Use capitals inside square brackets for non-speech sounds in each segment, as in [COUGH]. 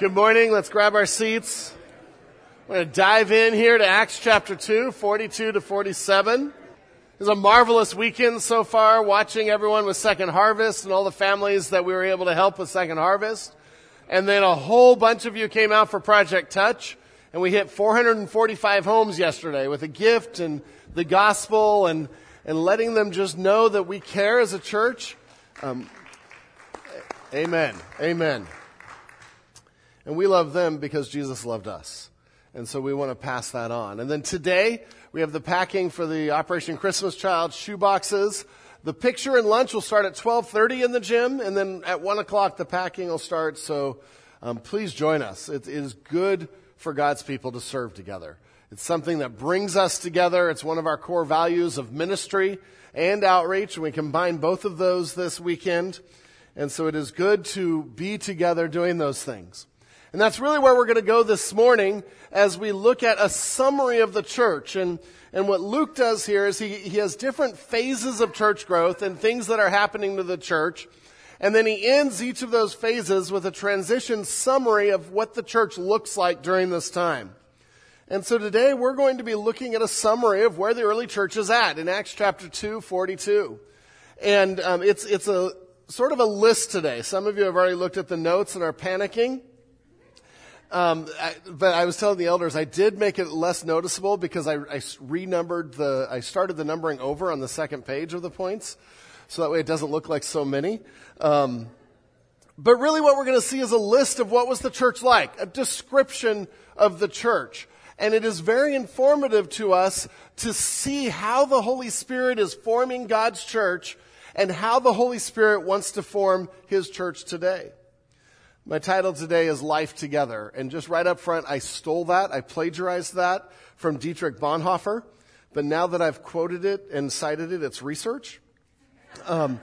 Good morning. Let's grab our seats. We're going to dive in here to Acts chapter 2, 42 to 47. It's a marvelous weekend so far, watching everyone with Second Harvest and all the families that we were able to help with Second Harvest. And then a whole bunch of you came out for Project Touch, and we hit 445 homes yesterday with a gift and the gospel and, and letting them just know that we care as a church. Um, amen. Amen. And we love them because Jesus loved us. And so we want to pass that on. And then today, we have the packing for the Operation Christmas Child shoe boxes. The picture and lunch will start at 12:30 in the gym, and then at one o'clock the packing will start. So um, please join us. It is good for God's people to serve together. It's something that brings us together. It's one of our core values of ministry and outreach, and we combine both of those this weekend. And so it is good to be together doing those things. And that's really where we're going to go this morning as we look at a summary of the church. And, and what Luke does here is he, he has different phases of church growth and things that are happening to the church. And then he ends each of those phases with a transition summary of what the church looks like during this time. And so today we're going to be looking at a summary of where the early church is at in Acts chapter 2, 42. And um, it's, it's a sort of a list today. Some of you have already looked at the notes and are panicking. Um, I, but I was telling the elders I did make it less noticeable because I, I renumbered the, I started the numbering over on the second page of the points, so that way it doesn't look like so many. Um, but really, what we're going to see is a list of what was the church like, a description of the church. And it is very informative to us to see how the Holy Spirit is forming God's church and how the Holy Spirit wants to form His church today. My title today is Life Together. And just right up front, I stole that. I plagiarized that from Dietrich Bonhoeffer. But now that I've quoted it and cited it, it's research. Um,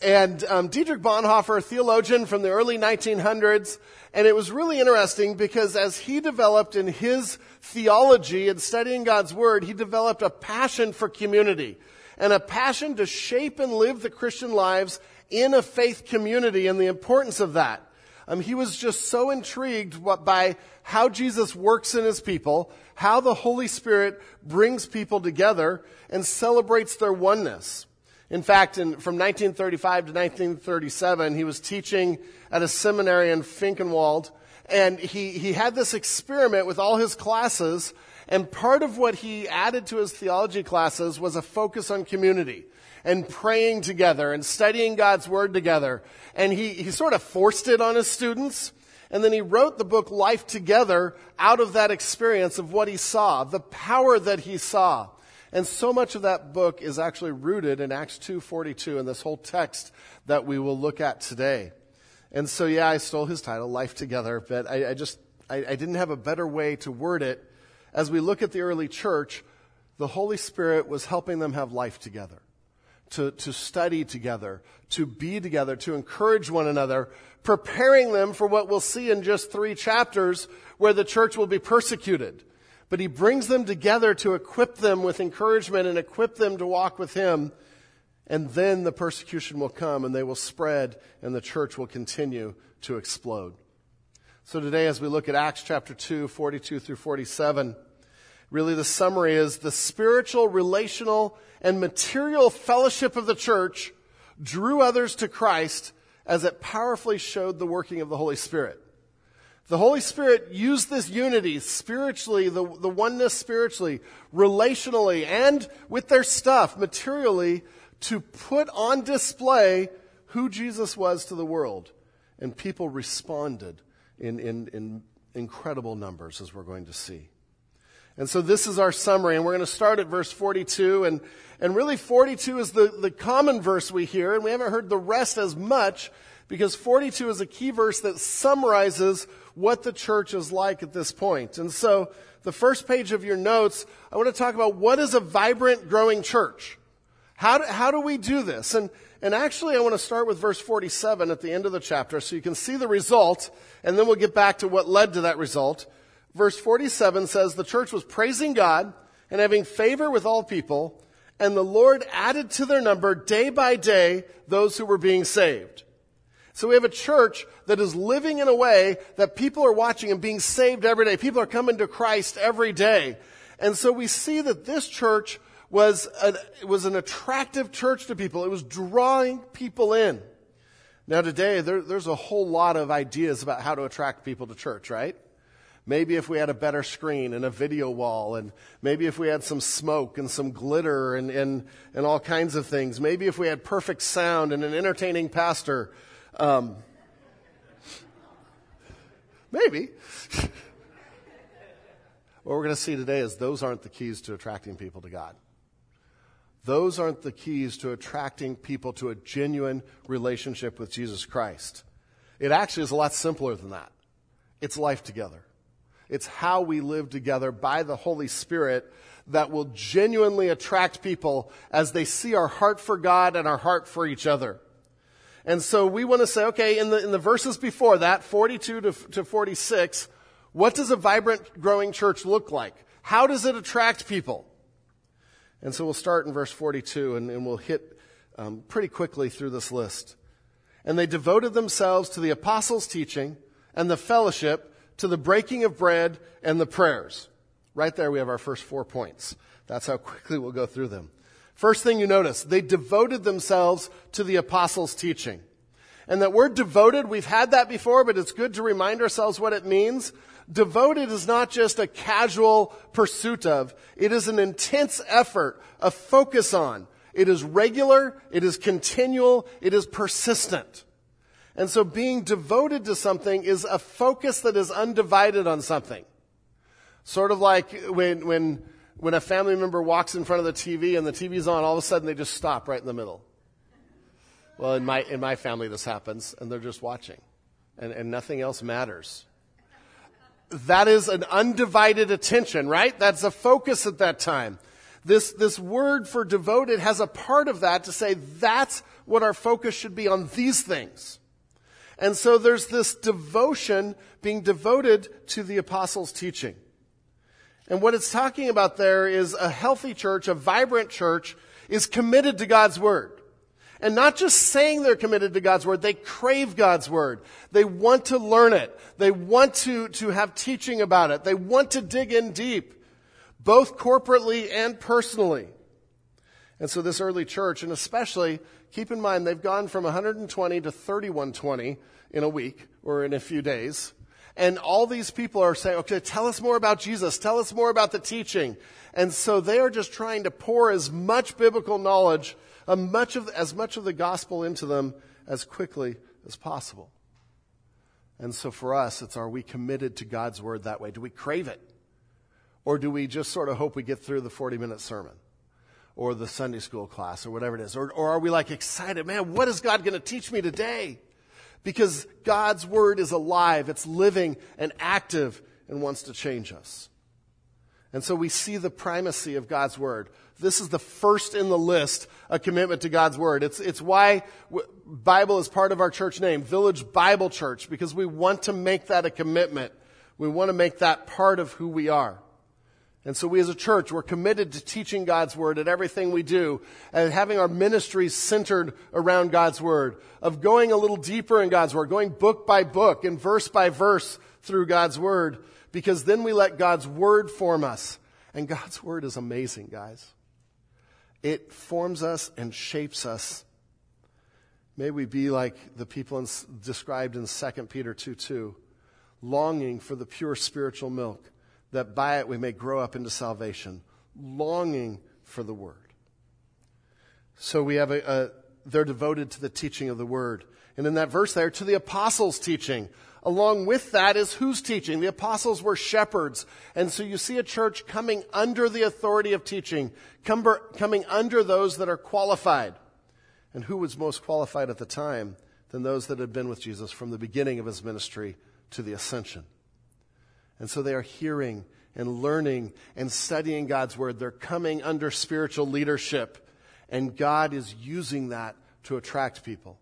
and um, Dietrich Bonhoeffer, a theologian from the early 1900s, and it was really interesting because as he developed in his theology and studying God's Word, he developed a passion for community and a passion to shape and live the Christian lives in a faith community and the importance of that. Um, he was just so intrigued by how Jesus works in his people, how the Holy Spirit brings people together and celebrates their oneness. In fact, in, from 1935 to 1937, he was teaching at a seminary in Finkenwald, and he, he had this experiment with all his classes, and part of what he added to his theology classes was a focus on community and praying together and studying God's Word together. And he, he sort of forced it on his students. And then he wrote the book Life Together out of that experience of what he saw, the power that he saw. And so much of that book is actually rooted in Acts 2.42 and this whole text that we will look at today. And so, yeah, I stole his title, Life Together, but I, I just, I, I didn't have a better way to word it. As we look at the early church, the Holy Spirit was helping them have life together to, to study together, to be together, to encourage one another, preparing them for what we'll see in just three chapters where the church will be persecuted. But he brings them together to equip them with encouragement and equip them to walk with him. And then the persecution will come and they will spread and the church will continue to explode. So today, as we look at Acts chapter 2, 42 through 47, really the summary is the spiritual, relational, and material fellowship of the church drew others to Christ as it powerfully showed the working of the Holy Spirit. The Holy Spirit used this unity spiritually, the, the oneness spiritually, relationally, and with their stuff, materially, to put on display who Jesus was to the world. And people responded in, in, in incredible numbers, as we're going to see. And so this is our summary, and we're going to start at verse 42. And, and really, 42 is the, the common verse we hear, and we haven't heard the rest as much because 42 is a key verse that summarizes what the church is like at this point. And so, the first page of your notes, I want to talk about what is a vibrant, growing church. How do, how do we do this? And, and actually, I want to start with verse 47 at the end of the chapter so you can see the result, and then we'll get back to what led to that result verse 47 says, The church was praising God and having favor with all people, and the Lord added to their number day by day those who were being saved. So we have a church that is living in a way that people are watching and being saved every day. People are coming to Christ every day. And so we see that this church was an, was an attractive church to people. It was drawing people in. Now today, there, there's a whole lot of ideas about how to attract people to church, right? Maybe if we had a better screen and a video wall, and maybe if we had some smoke and some glitter and, and, and all kinds of things. Maybe if we had perfect sound and an entertaining pastor. Um, maybe. [LAUGHS] what we're going to see today is those aren't the keys to attracting people to God. Those aren't the keys to attracting people to a genuine relationship with Jesus Christ. It actually is a lot simpler than that. It's life together. It's how we live together by the Holy Spirit that will genuinely attract people as they see our heart for God and our heart for each other. And so we want to say, okay, in the, in the verses before that, 42 to, to 46, what does a vibrant, growing church look like? How does it attract people? And so we'll start in verse 42 and, and we'll hit um, pretty quickly through this list. And they devoted themselves to the apostles' teaching and the fellowship, to the breaking of bread and the prayers. Right there, we have our first four points. That's how quickly we'll go through them. First thing you notice, they devoted themselves to the apostles' teaching. And that word devoted, we've had that before, but it's good to remind ourselves what it means. Devoted is not just a casual pursuit of, it is an intense effort, a focus on. It is regular, it is continual, it is persistent. And so being devoted to something is a focus that is undivided on something. Sort of like when, when, when a family member walks in front of the TV and the TV's on, all of a sudden they just stop right in the middle. Well, in my, in my family this happens and they're just watching and, and nothing else matters that is an undivided attention, right? That's a focus at that time. This, this word for devoted has a part of that to say that's what our focus should be on these things. And so there's this devotion being devoted to the apostles' teaching. And what it's talking about there is a healthy church, a vibrant church, is committed to God's word. And not just saying they're committed to God's Word, they crave God's Word. They want to learn it. They want to, to have teaching about it. They want to dig in deep, both corporately and personally. And so this early church, and especially, keep in mind, they've gone from 120 to 3120 in a week or in a few days. And all these people are saying, okay, tell us more about Jesus. Tell us more about the teaching. And so they are just trying to pour as much biblical knowledge much of, as much of the gospel into them as quickly as possible. And so for us, it's are we committed to God's word that way? Do we crave it? Or do we just sort of hope we get through the 40 minute sermon? Or the Sunday school class or whatever it is? Or, or are we like excited, man, what is God going to teach me today? Because God's word is alive, it's living and active and wants to change us. And so we see the primacy of God's word. This is the first in the list, a commitment to God's word. It's, it's why Bible is part of our church name, Village Bible Church, because we want to make that a commitment. We want to make that part of who we are. And so we as a church, we're committed to teaching God's word at everything we do and having our ministries centered around God's word, of going a little deeper in God's word, going book by book and verse by verse through God's word, because then we let God's word form us. And God's word is amazing, guys. It forms us and shapes us. May we be like the people in, described in 2 Peter 2 2, longing for the pure spiritual milk, that by it we may grow up into salvation, longing for the word. So we have a, a they're devoted to the teaching of the word. And in that verse there, to the apostles' teaching. Along with that is whose teaching? The apostles were shepherds. And so you see a church coming under the authority of teaching, coming under those that are qualified. And who was most qualified at the time than those that had been with Jesus from the beginning of his ministry to the ascension? And so they are hearing and learning and studying God's word. They're coming under spiritual leadership. And God is using that to attract people.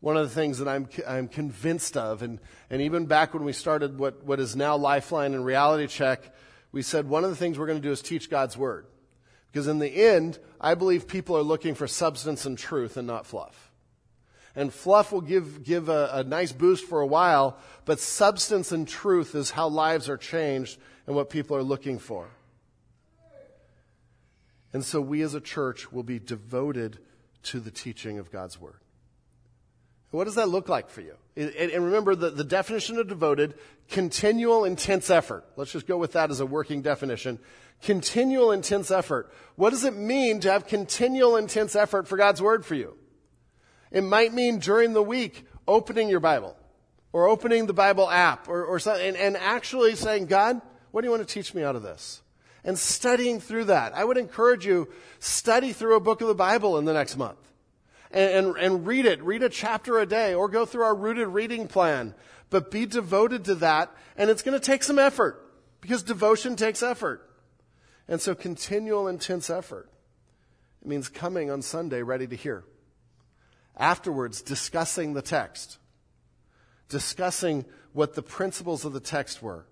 One of the things that I'm, I'm convinced of, and, and even back when we started what, what is now Lifeline and Reality Check, we said one of the things we're going to do is teach God's Word. Because in the end, I believe people are looking for substance and truth and not fluff. And fluff will give, give a, a nice boost for a while, but substance and truth is how lives are changed and what people are looking for. And so we as a church will be devoted to the teaching of God's Word. What does that look like for you? And remember the, the definition of devoted, continual intense effort. Let's just go with that as a working definition. Continual intense effort. What does it mean to have continual intense effort for God's Word for you? It might mean during the week opening your Bible or opening the Bible app or, or something and, and actually saying, God, what do you want to teach me out of this? And studying through that. I would encourage you, study through a book of the Bible in the next month and, and, and read it. Read a chapter a day or go through our rooted reading plan. But be devoted to that. And it's going to take some effort because devotion takes effort. And so continual intense effort. It means coming on Sunday ready to hear. Afterwards, discussing the text. Discussing what the principles of the text were.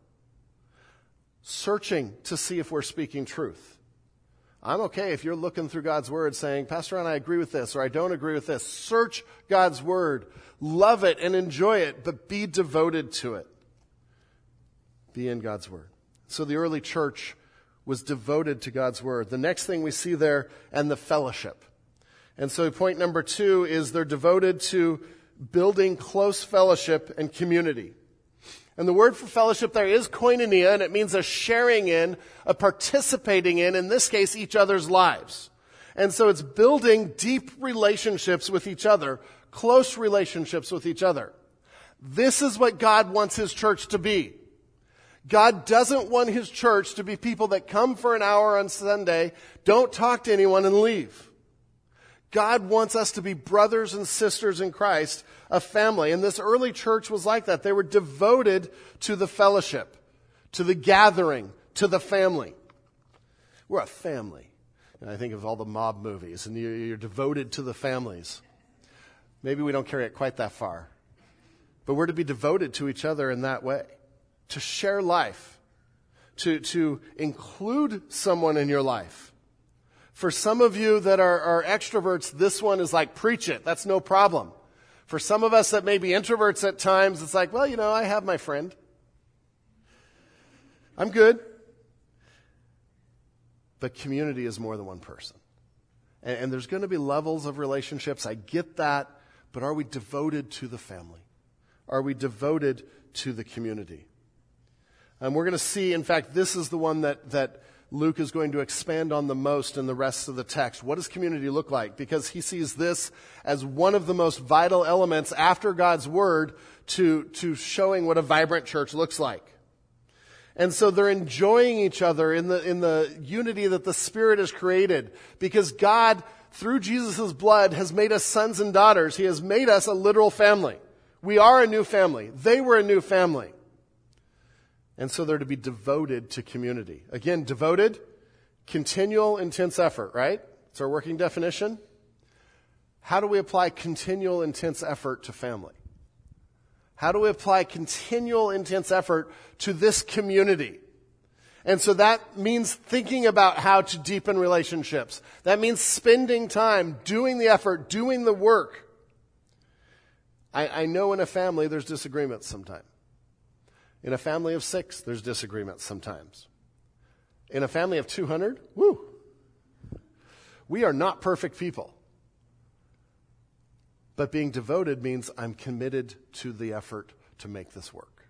Searching to see if we're speaking truth. I'm okay if you're looking through God's Word saying, Pastor Ron, I agree with this or I don't agree with this. Search God's Word. Love it and enjoy it, but be devoted to it. Be in God's Word. So the early church was devoted to God's Word. The next thing we see there, and the fellowship. And so point number two is they're devoted to building close fellowship and community. And the word for fellowship there is koinonia, and it means a sharing in, a participating in, in this case, each other's lives. And so it's building deep relationships with each other, close relationships with each other. This is what God wants His church to be. God doesn't want His church to be people that come for an hour on Sunday, don't talk to anyone, and leave. God wants us to be brothers and sisters in Christ, a family. And this early church was like that. They were devoted to the fellowship, to the gathering, to the family. We're a family. And I think of all the mob movies, and you're devoted to the families. Maybe we don't carry it quite that far. But we're to be devoted to each other in that way, to share life, to, to include someone in your life for some of you that are, are extroverts, this one is like, preach it. That's no problem. For some of us that may be introverts at times, it's like, well, you know, I have my friend. I'm good. But community is more than one person. And, and there's going to be levels of relationships. I get that. But are we devoted to the family? Are we devoted to the community? And we're going to see, in fact, this is the one that, that Luke is going to expand on the most in the rest of the text. What does community look like? Because he sees this as one of the most vital elements after God's word to, to showing what a vibrant church looks like. And so they're enjoying each other in the, in the unity that the Spirit has created because God, through Jesus' blood, has made us sons and daughters. He has made us a literal family. We are a new family. They were a new family. And so they're to be devoted to community. Again, devoted, continual, intense effort, right? It's our working definition. How do we apply continual, intense effort to family? How do we apply continual, intense effort to this community? And so that means thinking about how to deepen relationships. That means spending time, doing the effort, doing the work. I, I know in a family there's disagreements sometimes. In a family of six, there's disagreements sometimes. In a family of 200, woo, we are not perfect people. But being devoted means I'm committed to the effort to make this work.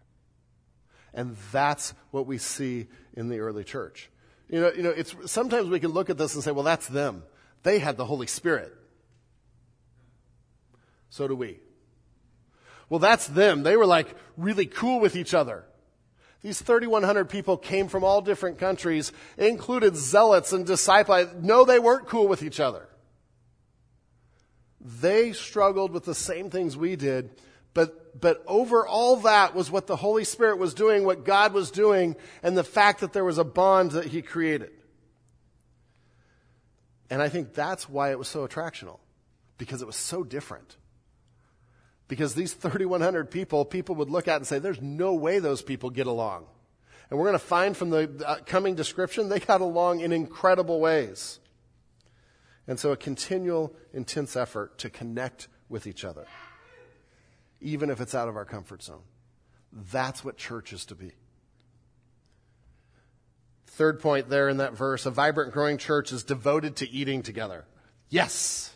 And that's what we see in the early church. You know, you know, it's, sometimes we can look at this and say, well, that's them. They had the Holy Spirit. So do we. Well, that's them. They were like really cool with each other. These 3,100 people came from all different countries. Included zealots and disciples. No, they weren't cool with each other. They struggled with the same things we did, but, but over all that was what the Holy Spirit was doing, what God was doing, and the fact that there was a bond that He created. And I think that's why it was so attractional, because it was so different. Because these 3,100 people, people would look at and say, there's no way those people get along. And we're going to find from the uh, coming description, they got along in incredible ways. And so a continual, intense effort to connect with each other, even if it's out of our comfort zone. That's what church is to be. Third point there in that verse a vibrant, growing church is devoted to eating together. Yes!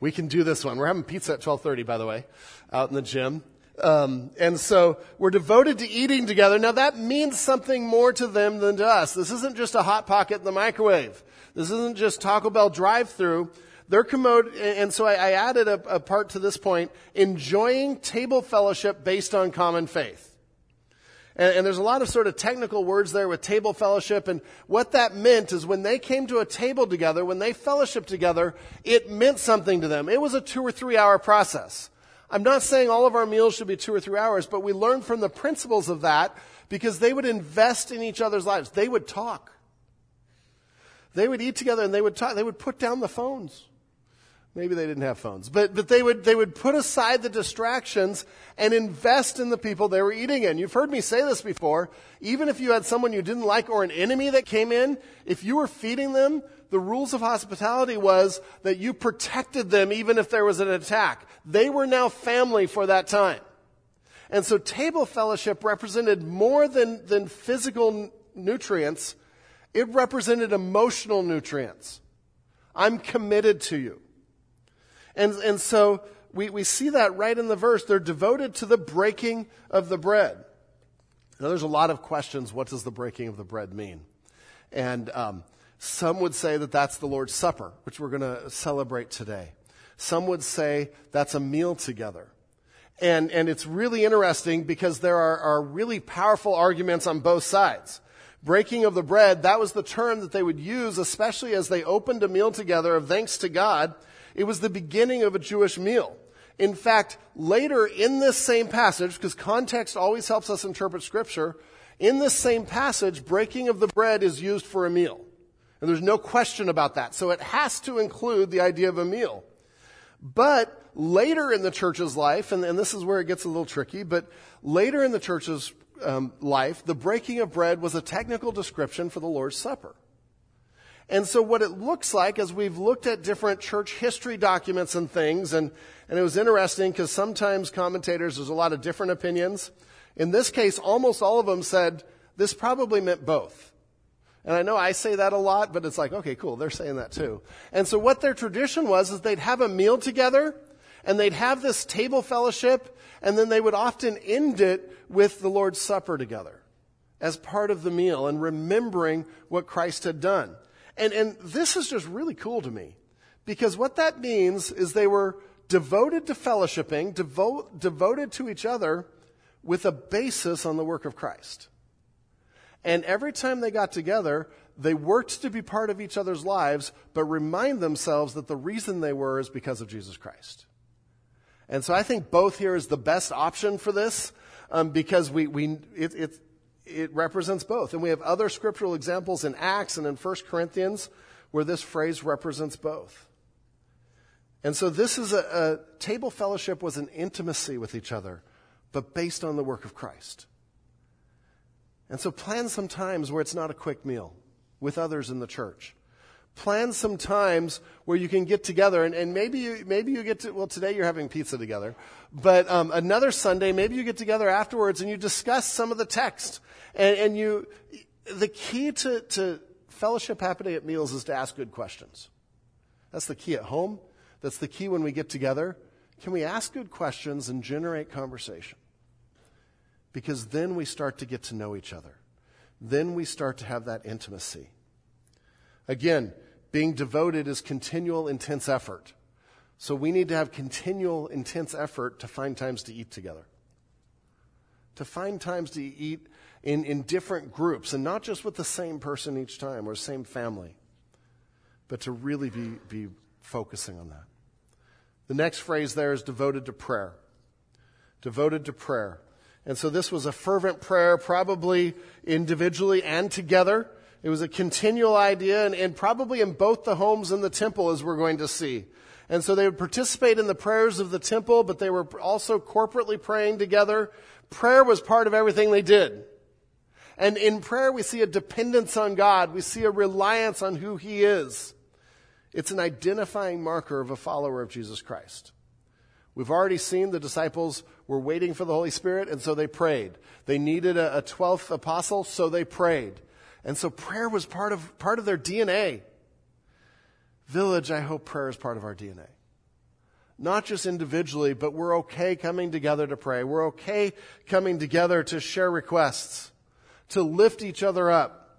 We can do this one. We're having pizza at 1230, by the way, out in the gym. Um, and so we're devoted to eating together. Now that means something more to them than to us. This isn't just a hot pocket in the microwave. This isn't just Taco Bell drive-through. They're commode, and so I, I added a, a part to this point: enjoying table fellowship based on common faith. And, and, there's a lot of sort of technical words there with table fellowship. And what that meant is when they came to a table together, when they fellowshiped together, it meant something to them. It was a two or three hour process. I'm not saying all of our meals should be two or three hours, but we learned from the principles of that because they would invest in each other's lives. They would talk. They would eat together and they would talk. They would put down the phones. Maybe they didn't have phones, but, but they would, they would put aside the distractions and invest in the people they were eating in. You've heard me say this before. Even if you had someone you didn't like or an enemy that came in, if you were feeding them, the rules of hospitality was that you protected them even if there was an attack. They were now family for that time. And so table fellowship represented more than, than physical nutrients. It represented emotional nutrients. I'm committed to you. And, and so we, we see that right in the verse. They're devoted to the breaking of the bread. Now, there's a lot of questions. What does the breaking of the bread mean? And um, some would say that that's the Lord's Supper, which we're going to celebrate today. Some would say that's a meal together. And, and it's really interesting because there are, are really powerful arguments on both sides. Breaking of the bread, that was the term that they would use, especially as they opened a meal together of thanks to God. It was the beginning of a Jewish meal. In fact, later in this same passage, because context always helps us interpret scripture, in this same passage, breaking of the bread is used for a meal. And there's no question about that. So it has to include the idea of a meal. But later in the church's life, and, and this is where it gets a little tricky, but later in the church's um, life, the breaking of bread was a technical description for the Lord's Supper. And so what it looks like as we've looked at different church history documents and things, and, and it was interesting because sometimes commentators, there's a lot of different opinions. In this case, almost all of them said this probably meant both. And I know I say that a lot, but it's like, okay, cool, they're saying that too. And so what their tradition was is they'd have a meal together and they'd have this table fellowship and then they would often end it with the Lord's Supper together as part of the meal and remembering what Christ had done. And, and this is just really cool to me because what that means is they were devoted to fellowshipping, devote, devoted to each other with a basis on the work of Christ. And every time they got together, they worked to be part of each other's lives, but remind themselves that the reason they were is because of Jesus Christ. And so I think both here is the best option for this um, because we, we, it, it, it represents both. And we have other scriptural examples in Acts and in 1 Corinthians where this phrase represents both. And so this is a, a table fellowship was an intimacy with each other, but based on the work of Christ. And so plan some times where it's not a quick meal with others in the church. Plan some times where you can get together and, and maybe you, maybe you get to, well, today you're having pizza together, but, um, another Sunday, maybe you get together afterwards and you discuss some of the text and, and you, the key to, to fellowship happening at meals is to ask good questions. That's the key at home. That's the key when we get together. Can we ask good questions and generate conversation? because then we start to get to know each other. Then we start to have that intimacy. Again, being devoted is continual, intense effort. So we need to have continual, intense effort to find times to eat together. To find times to eat in, in different groups and not just with the same person each time or same family, but to really be, be focusing on that. The next phrase there is devoted to prayer. Devoted to prayer. And so this was a fervent prayer, probably individually and together. It was a continual idea and, and, probably in both the homes and the temple as we're going to see. And so they would participate in the prayers of the temple, but they were also corporately praying together. Prayer was part of everything they did. And in prayer we see a dependence on God. We see a reliance on who He is. It's an identifying marker of a follower of Jesus Christ. We've already seen the disciples were waiting for the Holy Spirit, and so they prayed. They needed a, a 12th apostle, so they prayed. And so prayer was part of, part of their DNA. Village, I hope prayer is part of our DNA. Not just individually, but we're okay coming together to pray. We're okay coming together to share requests, to lift each other up.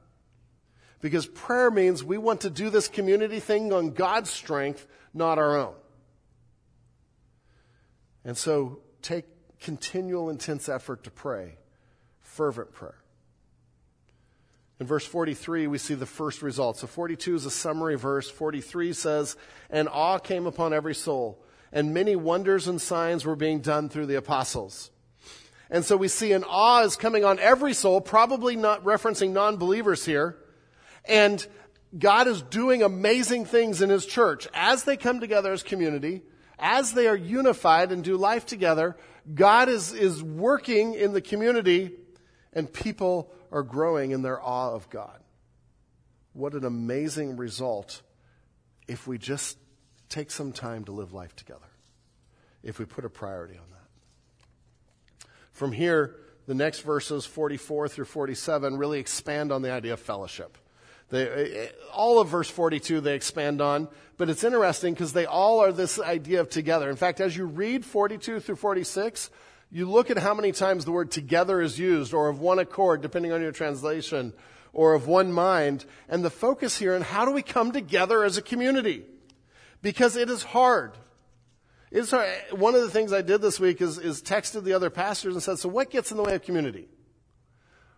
Because prayer means we want to do this community thing on God's strength, not our own. And so take continual intense effort to pray, fervent prayer. In verse 43, we see the first result. So 42 is a summary verse. 43 says, And awe came upon every soul, and many wonders and signs were being done through the apostles. And so we see an awe is coming on every soul, probably not referencing non believers here. And God is doing amazing things in His church as they come together as community, as they are unified and do life together. God is, is working in the community, and people are growing in their awe of God. What an amazing result if we just take some time to live life together, if we put a priority on that. From here, the next verses, 44 through 47, really expand on the idea of fellowship. They, eh, eh, all of verse 42 they expand on, but it's interesting because they all are this idea of together. In fact, as you read 42 through 46, you look at how many times the word together is used, or of one accord, depending on your translation, or of one mind, and the focus here on how do we come together as a community? Because it is hard. It's hard. One of the things I did this week is, is texted the other pastors and said, so what gets in the way of community?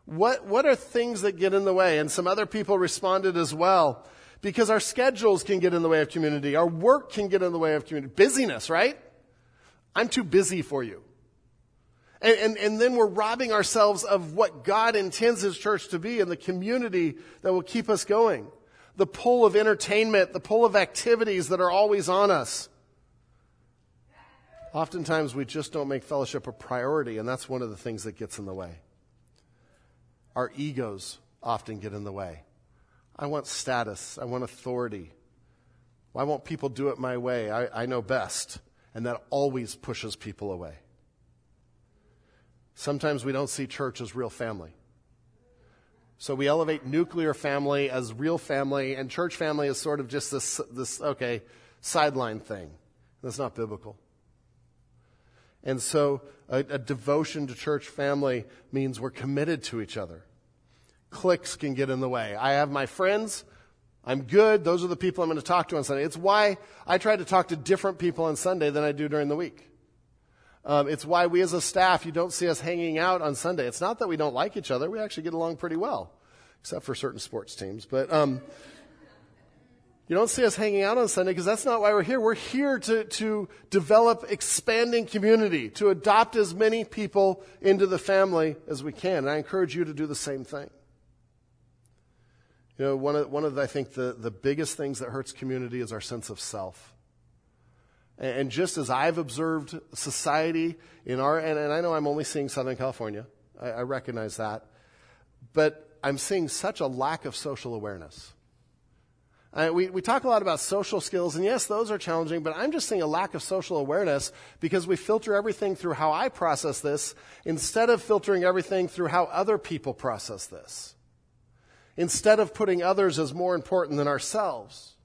What, what are things that get in the way? And some other people responded as well. Because our schedules can get in the way of community. Our work can get in the way of community. Busyness, right? I'm too busy for you. And, and, and then we're robbing ourselves of what God intends His church to be and the community that will keep us going. The pull of entertainment, the pull of activities that are always on us. Oftentimes we just don't make fellowship a priority, and that's one of the things that gets in the way. Our egos often get in the way. I want status. I want authority. Why won't people do it my way? I, I know best. And that always pushes people away. Sometimes we don't see church as real family. So we elevate nuclear family as real family, and church family is sort of just this, this okay, sideline thing. That's not biblical. And so a, a, devotion to church family means we're committed to each other. Cliques can get in the way. I have my friends. I'm good. Those are the people I'm going to talk to on Sunday. It's why I try to talk to different people on Sunday than I do during the week. Um, it's why we as a staff, you don't see us hanging out on Sunday. It's not that we don't like each other. We actually get along pretty well, except for certain sports teams. But um, you don't see us hanging out on Sunday because that's not why we're here. We're here to, to develop expanding community, to adopt as many people into the family as we can. And I encourage you to do the same thing. You know, one of, one of the, I think, the, the biggest things that hurts community is our sense of self. And just as I've observed society in our, and, and I know I'm only seeing Southern California, I, I recognize that, but I'm seeing such a lack of social awareness. We, we talk a lot about social skills, and yes, those are challenging, but I'm just seeing a lack of social awareness because we filter everything through how I process this instead of filtering everything through how other people process this. Instead of putting others as more important than ourselves.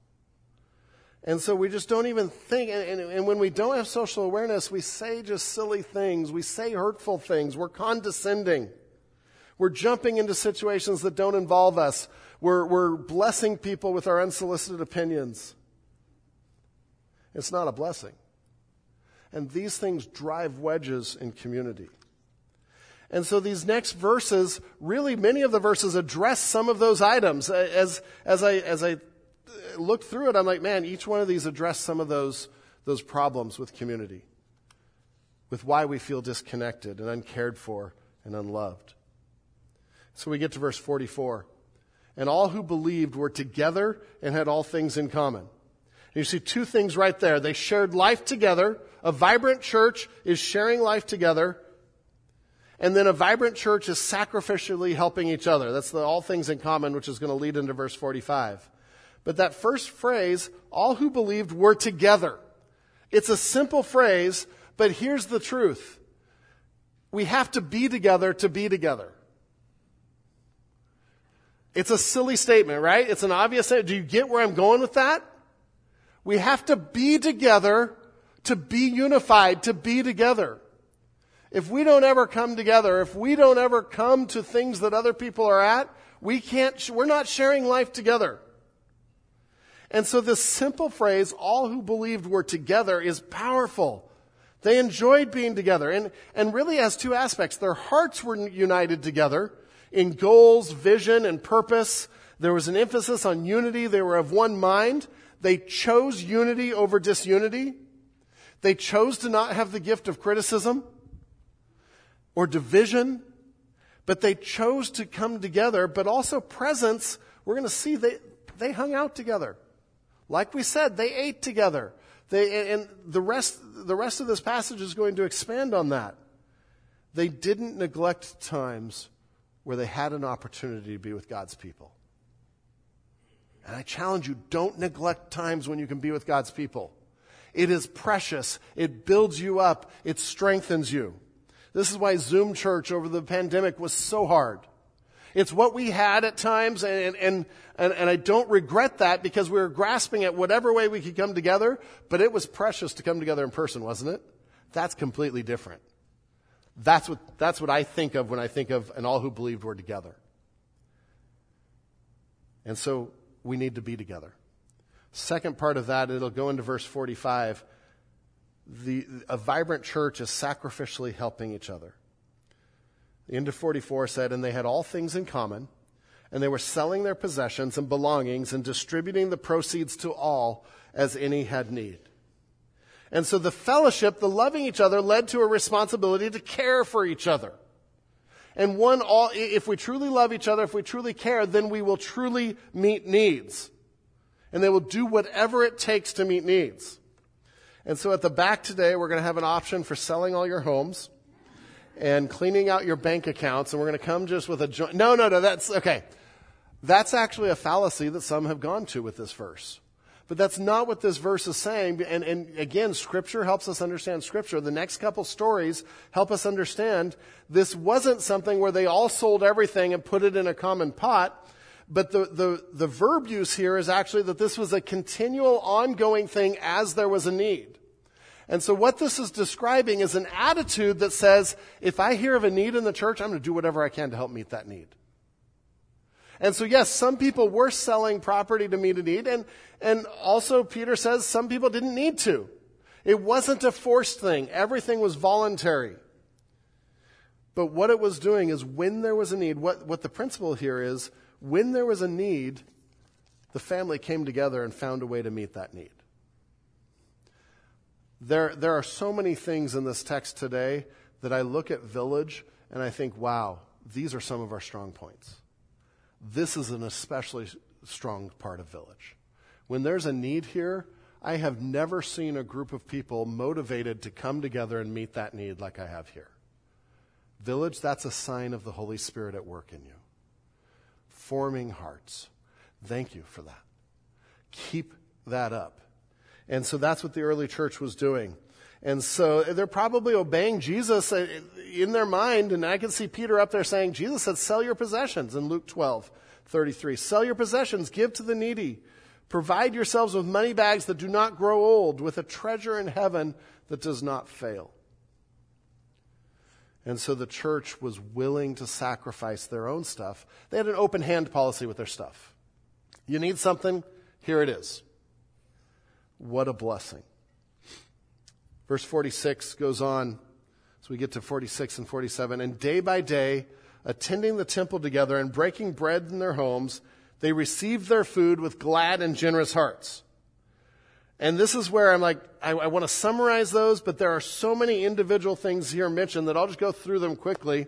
And so we just don't even think, and, and, and, when we don't have social awareness, we say just silly things. We say hurtful things. We're condescending. We're jumping into situations that don't involve us. We're, we're blessing people with our unsolicited opinions. It's not a blessing. And these things drive wedges in community. And so these next verses, really many of the verses address some of those items. As, as I, as I looked through it, I'm like, man, each one of these addressed some of those, those problems with community, with why we feel disconnected and uncared for and unloved. So we get to verse 44. And all who believed were together and had all things in common. And you see two things right there. They shared life together. A vibrant church is sharing life together. And then a vibrant church is sacrificially helping each other. That's the all things in common, which is going to lead into verse 45. But that first phrase, all who believed were together. It's a simple phrase, But here's the truth. We have to be together to be together. It's a silly statement, right? It's an obvious statement. Do you get where I'm going with that? We have to be together to be unified, to be together. If we don't ever come together, if we don't ever come to things that other people are at, we can't, we're not sharing life together. And so this simple phrase, all who believed were together, is powerful. They enjoyed being together and, and really has two aspects. Their hearts were united together in goals, vision, and purpose. There was an emphasis on unity. They were of one mind. They chose unity over disunity. They chose to not have the gift of criticism or division, but they chose to come together, but also presence. We're going to see they, they hung out together. Like we said, they ate together. They, and the rest, the rest of this passage is going to expand on that. They didn't neglect times where they had an opportunity to be with God's people. And I challenge you, don't neglect times when you can be with God's people. It is precious. It builds you up. It strengthens you. This is why Zoom church over the pandemic was so hard. It's what we had at times, and, and, and, and I don't regret that because we were grasping at whatever way we could come together, but it was precious to come together in person, wasn't it? That's completely different. That's what, that's what I think of when I think of and all who believed were together. And so we need to be together. Second part of that, it'll go into verse 45. The, a vibrant church is sacrificially helping each other. The end of 44 said, And they had all things in common, and they were selling their possessions and belongings and distributing the proceeds to all as any had need. And so the fellowship, the loving each other, led to a responsibility to care for each other. And one, all, if we truly love each other, if we truly care, then we will truly meet needs. And they will do whatever it takes to meet needs. And so at the back today, we're going to have an option for selling all your homes and cleaning out your bank accounts. And we're going to come just with a joint. No, no, no, that's okay. That's actually a fallacy that some have gone to with this verse. But that's not what this verse is saying. And, and, again, Scripture helps us understand Scripture. The next couple stories help us understand this wasn't something where they all sold everything and put it in a common pot. But the, the, the verb use here is actually that this was a continual, ongoing thing as there was a need. And so what this is describing is an attitude that says, if I hear of a need in the church, I'm going to do whatever I can to help meet that need. And so, yes, some people were selling property to meet a need, and, and also Peter says some people didn't need to. It wasn't a forced thing. Everything was voluntary. But what it was doing is when there was a need, what, what the principle here is, when there was a need, the family came together and found a way to meet that need. There, there are so many things in this text today that I look at village and I think, wow, these are some of our strong points. This is an especially strong part of village. When there's a need here, I have never seen a group of people motivated to come together and meet that need like I have here. Village, that's a sign of the Holy Spirit at work in you. Forming hearts. Thank you for that. Keep that up. And so that's what the early church was doing. And so they're probably obeying Jesus uh, in their mind. And I can see Peter up there saying, Jesus said, sell your possessions in Luke 12, 33. Sell your possessions, give to the needy. Provide yourselves with money bags that do not grow old, with a treasure in heaven that does not fail. And so the church was willing to sacrifice their own stuff. They had an open hand policy with their stuff. You need something? Here it is. What a blessing. Verse 46 goes on, so we get to 46 and 47. And day by day, attending the temple together and breaking bread in their homes, they received their food with glad and generous hearts. And this is where I'm like, I, I want to summarize those, but there are so many individual things here mentioned that I'll just go through them quickly.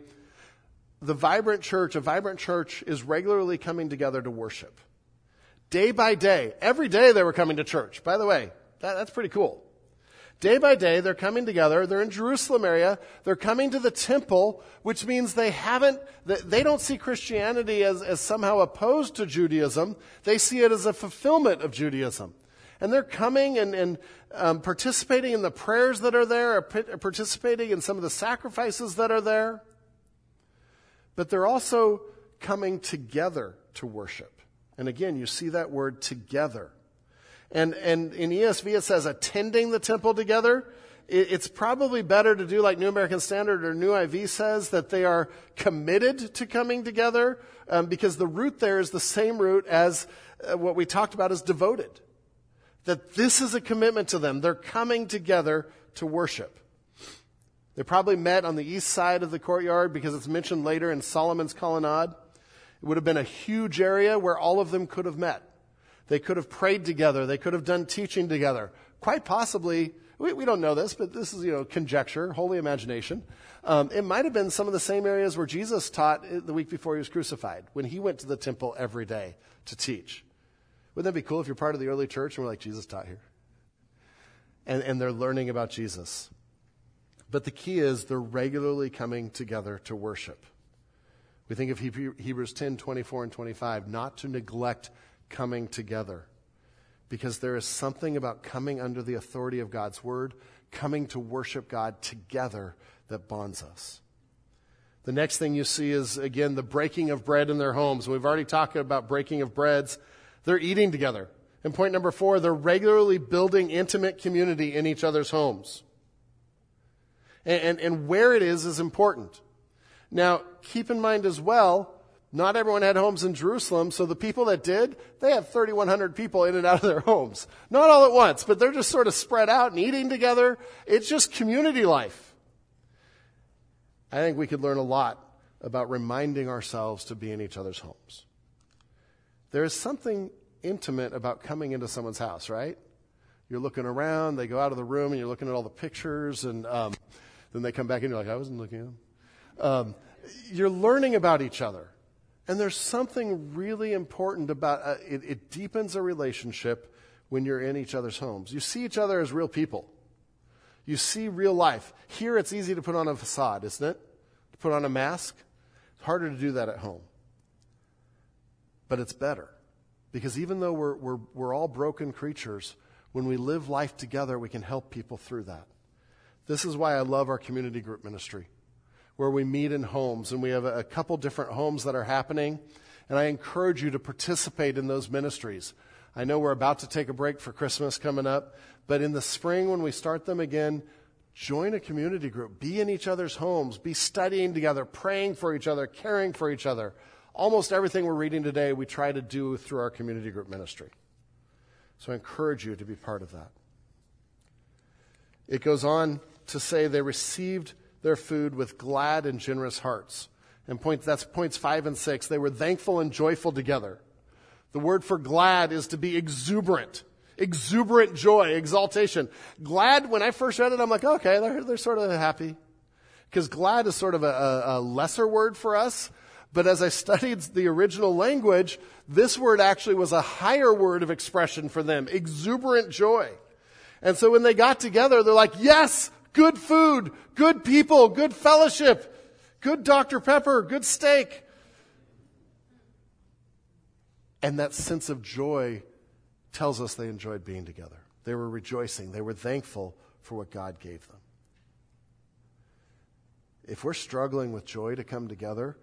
The vibrant church, a vibrant church, is regularly coming together to worship. Day by day. Every day they were coming to church. By the way, that, that's pretty cool. Day by day, they're coming together. They're in Jerusalem area. They're coming to the temple, which means they haven't, they don't see Christianity as, as somehow opposed to Judaism. They see it as a fulfillment of Judaism. And they're coming and, and um, participating in the prayers that are there, participating in some of the sacrifices that are there. But they're also coming together to worship. And again, you see that word together. And, and in ESV it says attending the temple together. It's probably better to do like New American Standard or New IV says that they are committed to coming together um, because the root there is the same root as uh, what we talked about as devoted. That this is a commitment to them. They're coming together to worship. They probably met on the east side of the courtyard because it's mentioned later in Solomon's colonnade. It would have been a huge area where all of them could have met. They could have prayed together. They could have done teaching together. Quite possibly, we, we don't know this, but this is, you know, conjecture, holy imagination. Um, it might have been some of the same areas where Jesus taught the week before he was crucified, when he went to the temple every day to teach. Wouldn't that be cool if you're part of the early church and we're like, Jesus taught here? And, and they're learning about Jesus. But the key is they're regularly coming together to worship. We think of Hebrews 10 24 and 25, not to neglect coming together. Because there is something about coming under the authority of God's word, coming to worship God together that bonds us. The next thing you see is, again, the breaking of bread in their homes. We've already talked about breaking of breads. They're eating together. And point number four, they're regularly building intimate community in each other's homes. And, and, and where it is is important. Now, keep in mind as well, not everyone had homes in Jerusalem, so the people that did, they have 3,100 people in and out of their homes. Not all at once, but they're just sort of spread out and eating together. It's just community life. I think we could learn a lot about reminding ourselves to be in each other's homes. There is something intimate about coming into someone's house, right? You're looking around, they go out of the room, and you're looking at all the pictures, and um, then they come back and you're like, I wasn't looking at them. Um, you're learning about each other. And there's something really important about uh, it, it deepens a relationship when you're in each other's homes. You see each other as real people. You see real life. Here it's easy to put on a facade, isn't it? To put on a mask. It's harder to do that at home. But it's better. Because even though we're, we're, we're all broken creatures, when we live life together, we can help people through that. This is why I love our community group ministry where we meet in homes, and we have a, couple different homes that are happening. And I encourage you to participate in those ministries. I know we're about to take a break for Christmas coming up, but in the spring when we start them again, join a community group. Be in each other's homes. Be studying together, praying for each other, caring for each other. Almost everything we're reading today, we try to do through our community group ministry. So I encourage you to be part of that. It goes on to say they received their food with glad and generous hearts. And point, that's points five and six. They were thankful and joyful together. The word for glad is to be exuberant. Exuberant joy, exaltation. Glad, when I first read it, I'm like, okay, they're, they're sort of happy. Because glad is sort of a, a lesser word for us. But as I studied the original language, this word actually was a higher word of expression for them. Exuberant joy. And so when they got together, they're like, yes, good food, good people, good fellowship, good Dr. Pepper, good steak. And that sense of joy tells us they enjoyed being together. They were rejoicing, they were thankful for what God gave them. If we're struggling with joy to come together,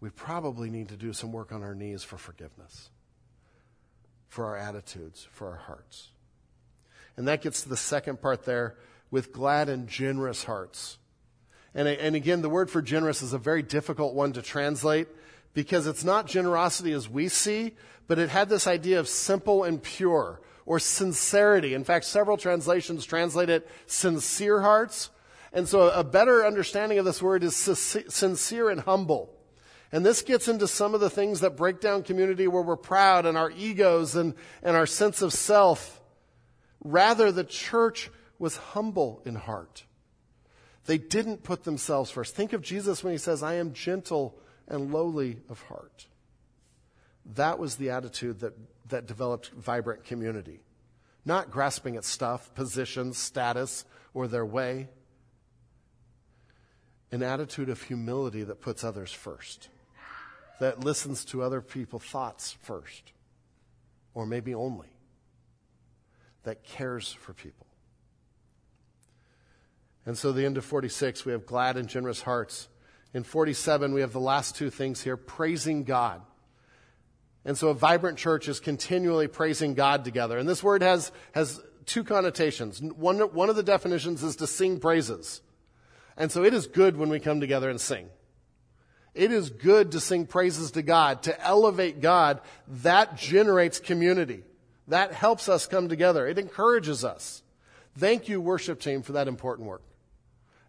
we probably need to do some work on our knees for forgiveness, for our attitudes, for our hearts. And that gets to the second part there with glad and generous hearts. And, and again, the word for generous is a very difficult one to translate because it's not generosity as we see, but it had this idea of simple and pure or sincerity. In fact, several translations translate it sincere hearts. And so a better understanding of this word is sincere and humble. And this gets into some of the things that break down community where we're proud and our egos and, and our sense of self. Rather, the church was humble in heart. They didn't put themselves first. Think of Jesus when he says, I am gentle and lowly of heart. That was the attitude that, that developed vibrant community. Not grasping at stuff, positions, status, or their way. An attitude of humility that puts others first, that listens to other people's thoughts first, or maybe only. that cares for people. And so, the end of 46, we have glad and generous hearts. In 47, we have the last two things here praising God. And so, a vibrant church is continually praising God together. And this word has, has two connotations. One, one of the definitions is to sing praises. And so, it is good when we come together and sing. It is good to sing praises to God, to elevate God. That generates community. That helps us come together. It encourages us. Thank you, worship team, for that important work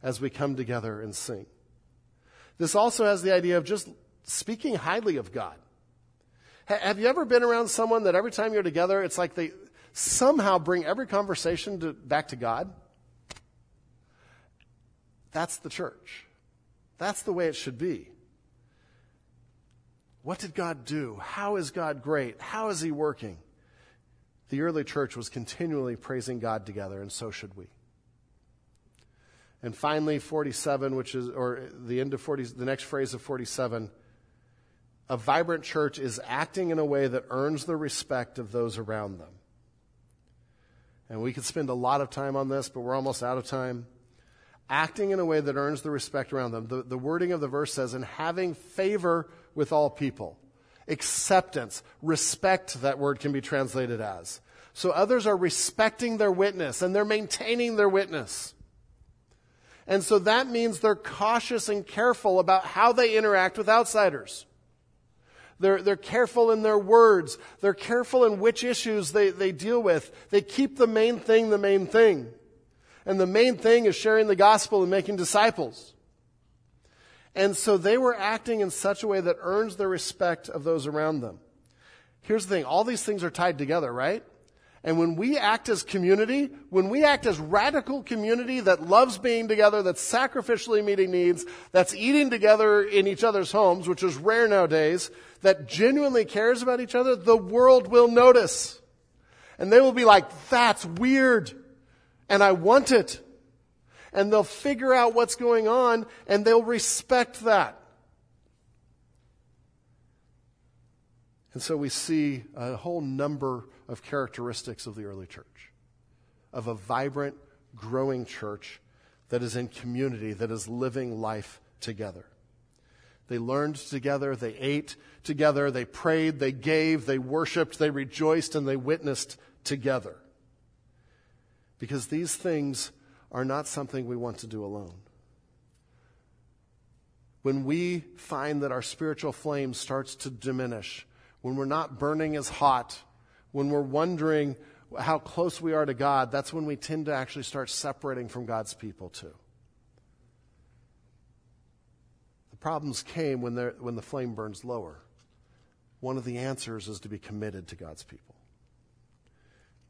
as we come together and sing. This also has the idea of just speaking highly of God. have you ever been around someone that every time you're together, it's like they somehow bring every conversation to, back to God? That's the church. That's the way it should be. What did God do? How is God great? How is He working? The early church was continually praising God together, and so should we. And finally, 47, which is, or the end of 40, the next phrase of 47, a vibrant church is acting in a way that earns the respect of those around them. And we could spend a lot of time on this, but we're almost out of time. Acting in a way that earns the respect around them. The, the wording of the verse says, and having favor with all people. Acceptance, respect, that word can be translated as. So others are respecting their witness and they're maintaining their witness. And so that means they're cautious and careful about how they interact with outsiders. They're, they're careful in their words. They're careful in which issues they, they deal with. They keep the main thing the main thing. And the main thing is sharing the gospel and making disciples. And so they were acting in such a way that earns the respect of those around them. Here's the thing all these things are tied together, right? And when we act as community, when we act as radical community that loves being together, that's sacrificially meeting needs, that's eating together in each other's homes, which is rare nowadays, that genuinely cares about each other, the world will notice. And they will be like, that's weird. And I want it and they'll figure out what's going on and they'll respect that. And so we see a whole number of characteristics of the early church, of a vibrant, growing church that is in community, that is living life together. They learned together, they ate together, they prayed, they gave, they worshiped, they rejoiced, and they witnessed together. Because these things are not something we want to do alone. When we find that our spiritual flame starts to diminish, when we're not burning as hot, when we're wondering how close we are to God, that's when we tend to actually start separating from God's people too. The problems came when, when the flame burns lower. One of the answers is to be committed to God's people.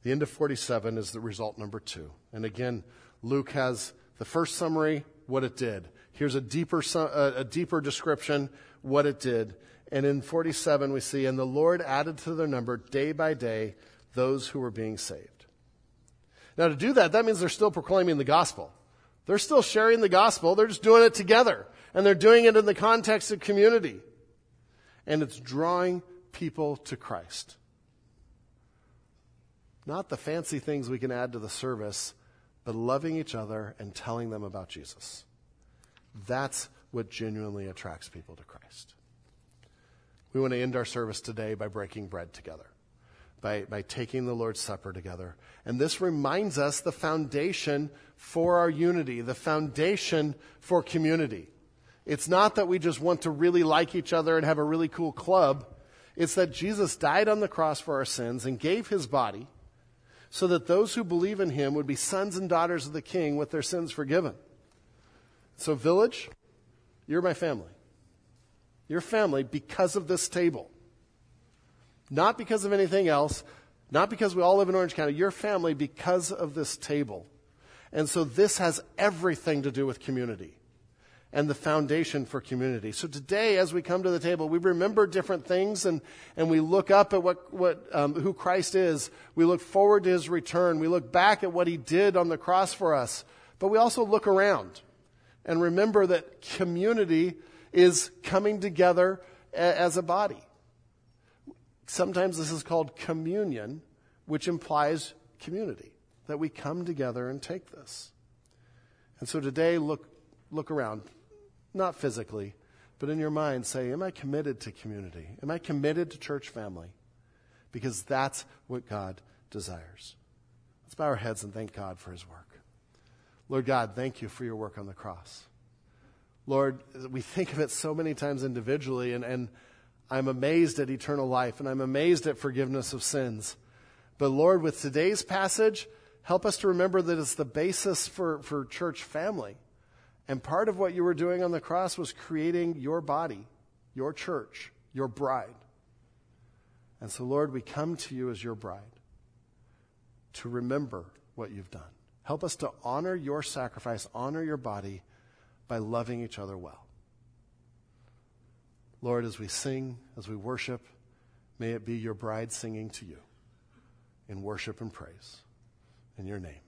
The end of 47 is the result number two. And again, Luke has the first summary, what it did. Here's a deeper, a deeper description, what it did. And in 47, we see, and the Lord added to their number day by day those who were being saved. Now, to do that, that means they're still proclaiming the gospel. They're still sharing the gospel. They're just doing it together. And they're doing it in the context of community. And it's drawing people to Christ. Not the fancy things we can add to the service, but loving each other and telling them about Jesus. That's what genuinely attracts people to Christ. We want to end our service today by breaking bread together, by, by taking the Lord's Supper together. And this reminds us the foundation for our unity, the foundation for community. It's not that we just want to really like each other and have a really cool club. It's that Jesus died on the cross for our sins and gave his body so that those who believe in him would be sons and daughters of the king with their sins forgiven. So, village, you're my family. You're family because of this table. Not because of anything else, not because we all live in Orange County. You're family because of this table. And so this has everything to do with community and the foundation for community. So today, as we come to the table, we remember different things and, and we look up at what, what, um, who Christ is. We look forward to his return. We look back at what he did on the cross for us. But we also look around and remember that community is coming together as a body. Sometimes this is called communion, which implies community, that we come together and take this. And so today, look, look around, not physically, but in your mind, say, Am I committed to community? Am I committed to church family? Because that's what God desires. Let's bow our heads and thank God for his work. Lord God, thank you for your work on the cross. Lord, we think of it so many times individually, and, and I'm amazed at eternal life, and I'm amazed at forgiveness of sins. But Lord, with today's passage, help us to remember that it's the basis for, for church family. And part of what you were doing on the cross was creating your body, your church, your bride. And so, Lord, we come to you as your bride to remember what you've done. Help us to honor your sacrifice, honor your body by loving each other well. Lord, as we sing, as we worship, may it be your bride singing to you in worship and praise. In your name.